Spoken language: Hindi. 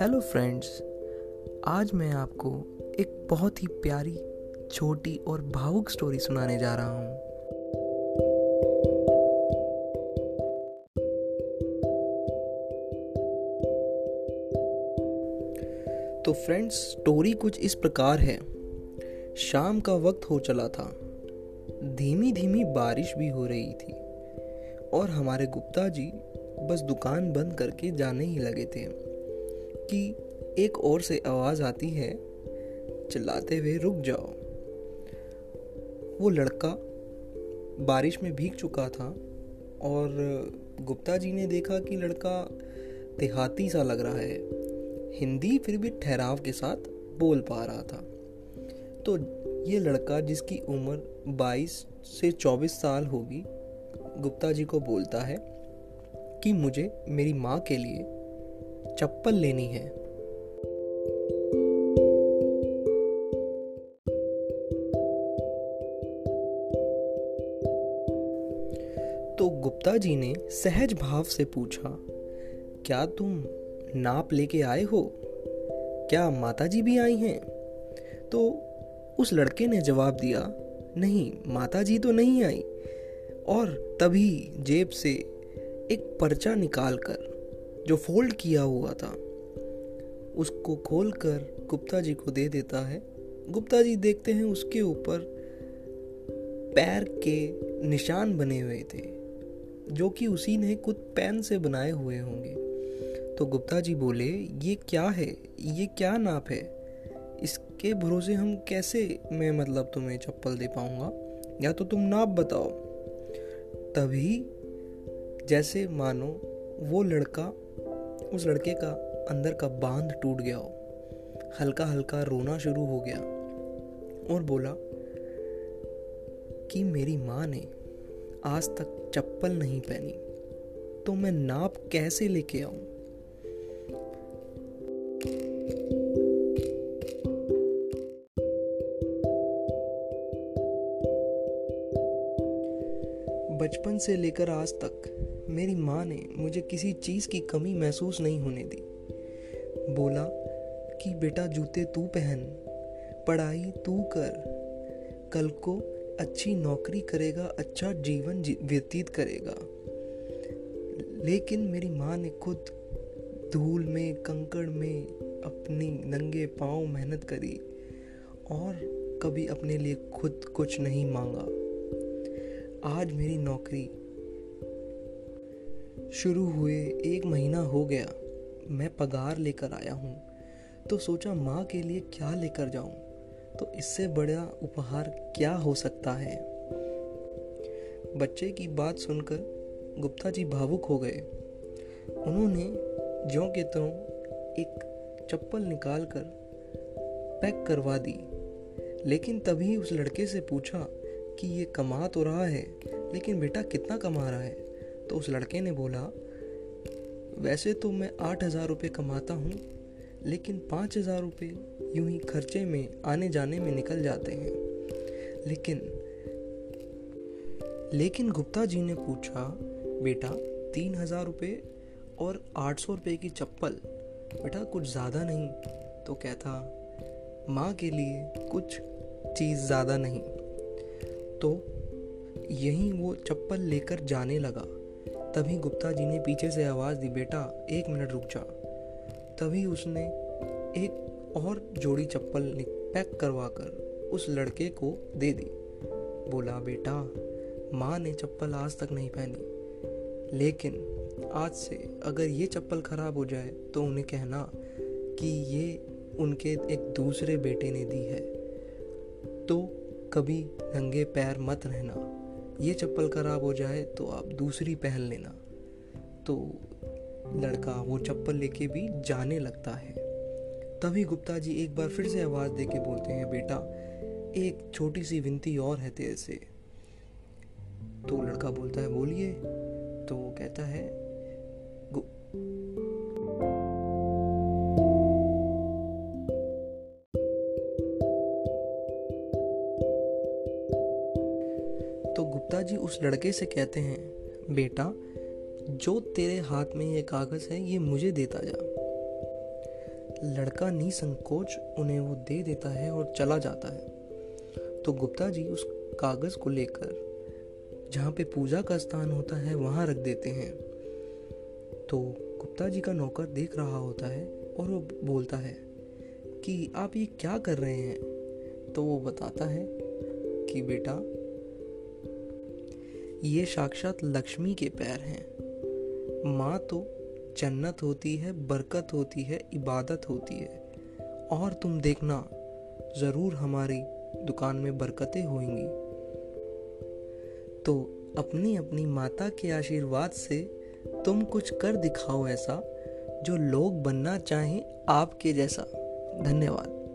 हेलो फ्रेंड्स आज मैं आपको एक बहुत ही प्यारी, छोटी और भावुक स्टोरी सुनाने जा रहा हूँ। तो फ्रेंड्स स्टोरी कुछ इस प्रकार है। शाम का वक्त हो चला था। धीमी धीमी बारिश भी हो रही थी। और हमारे गुप्ता जी बस दुकान बंद करके जाने ही लगे थे। कि एक और से आवाज़ आती है, चिल्लाते हुए रुक जाओ। वो लड़का बारिश में भीग चुका था और गुप्ता जी ने देखा कि लड़का देहाती सा लग रहा है। हिंदी फिर भी ठहराव के साथ बोल पा रहा था। तो ये लड़का जिसकी उम्र 22 से 24 साल होगी, गुप्ता जी को बोलता है कि मुझे मेरी माँ के लिए चप्पल लेनी है। तो गुप्ता जी ने सहज भाव से पूछा, क्या तुम नाप लेके आए हो? क्या माता जी भी आई हैं? तो उस लड़के ने जवाब दिया, नहीं माता जी तो नहीं आई। और तभी जेब से एक पर्चा निकालकर जो फोल्ड किया हुआ था, उसको खोलकर गुप्ता जी को दे देता है। गुप्ता जी देखते हैं उसके ऊपर पैर के निशान बने हुए थे, जो कि उसी ने खुद पेन से बनाए हुए होंगे। तो गुप्ता जी बोले, ये क्या है? ये क्या नाप है? इसके भरोसे हम कैसे मैं मतलब तुम्हें चप्पल दे पाऊँगा? या तो तुम नाप बताओ? तभी जैसे मानो वो लड़का उस लड़के का अंदर का बाँध टूट गया हो। हल्का हल्का रोना शुरू हो गया और बोला कि मेरी माँ ने आज तक चप्पल नहीं पहनी तो मैं नाप कैसे लेके आऊँ? बचपन से लेकर आज तक मेरी माँ ने मुझे किसी चीज़ की कमी महसूस नहीं होने दी। बोला कि, बेटा, जूते तू पहन, पढ़ाई तू कर। कल को अच्छी नौकरी करेगा अच्छा जीवन व्यतीत करेगा। लेकिन मेरी माँ ने खुद धूल में, कंकड़ में अपनी नंगे पाँव मेहनत करी और कभी अपने लिए खुद कुछ नहीं मांगा। आज मेरी नौकरी शुरू हुए, एक महीना हो गया। मैं पगार लेकर आया हूँ। तो सोचा माँ के लिए क्या लेकर जाऊँ? तो इससे बड़ा उपहार क्या हो सकता है? बच्चे की बात सुनकर गुप्ता जी भावुक हो गए। उन्होंने ज्यो के त्यों एक चप्पल निकाल कर पैक करवा दी। लेकिन तभी उस लड़के से पूछा कि ये कमा तो रहा है, लेकिन बेटा कितना कमा रहा है? तो उस लड़के ने बोला, वैसे तो मैं आठ हज़ार रुपये कमाता हूँ, लेकिन पाँच हज़ार रुपये यूँ ही खर्चे में आने जाने में निकल जाते हैं। लेकिन लेकिन गुप्ता जी ने पूछा, बेटा, तीन हज़ार रुपये और आठ सौ रुपये की चप्पल, बेटा कुछ ज़्यादा नहीं? तो कहता, माँ के लिए कुछ चीज़ ज़्यादा नहीं। तो यहीं वो चप्पल लेकर जाने लगा। तभी गुप्ता जी ने पीछे से आवाज़ दी, बेटा, एक मिनट रुक जा। तभी उसने एक और जोड़ी चप्पल पैक करवा कर उस लड़के को दे दी। बोला, बेटा, माँ ने चप्पल आज तक नहीं पहनी, लेकिन आज से अगर ये चप्पल खराब हो जाए तो उन्हें कहना कि ये उनके एक दूसरे बेटे ने दी है। तो कभी नंगे पैर मत रहना। ये चप्पल खराब हो जाए तो आप दूसरी पहन लेना। तो लड़का वो चप्पल लेके भी जाने लगता है। तभी गुप्ता जी एक बार फिर से आवाज़ दे के बोलते हैं, बेटा, एक छोटी सी विनती और है तेरे से। तो लड़का बोलता है, बोलिए। तो वो कहता है तो गुप्ता जी उस लड़के से कहते हैं, बेटा, जो तेरे हाथ में ये कागज़ है, ये मुझे देता जा। लड़का निसंकोच उन्हें वो दे देता है और चला जाता है। तो गुप्ता जी उस कागज़ को लेकर, जहाँ पे पूजा का स्थान होता है, वहाँ रख देते हैं। तो गुप्ता जी का नौकर देख रहा होता है और वो बोलता है कि, आप ये क्या कर रहे हैं? तो वो बताता है कि, बेटा ये साक्षात लक्ष्मी के पैर हैं। माँ तो जन्नत होती है, बरकत होती है, इबादत होती है। और तुम देखना, ज़रूर हमारी दुकान में बरकतें होंगी। तो अपनी अपनी माता के आशीर्वाद से तुम कुछ कर दिखाओ ऐसा, जो लोग बनना चाहें आपके जैसा। धन्यवाद।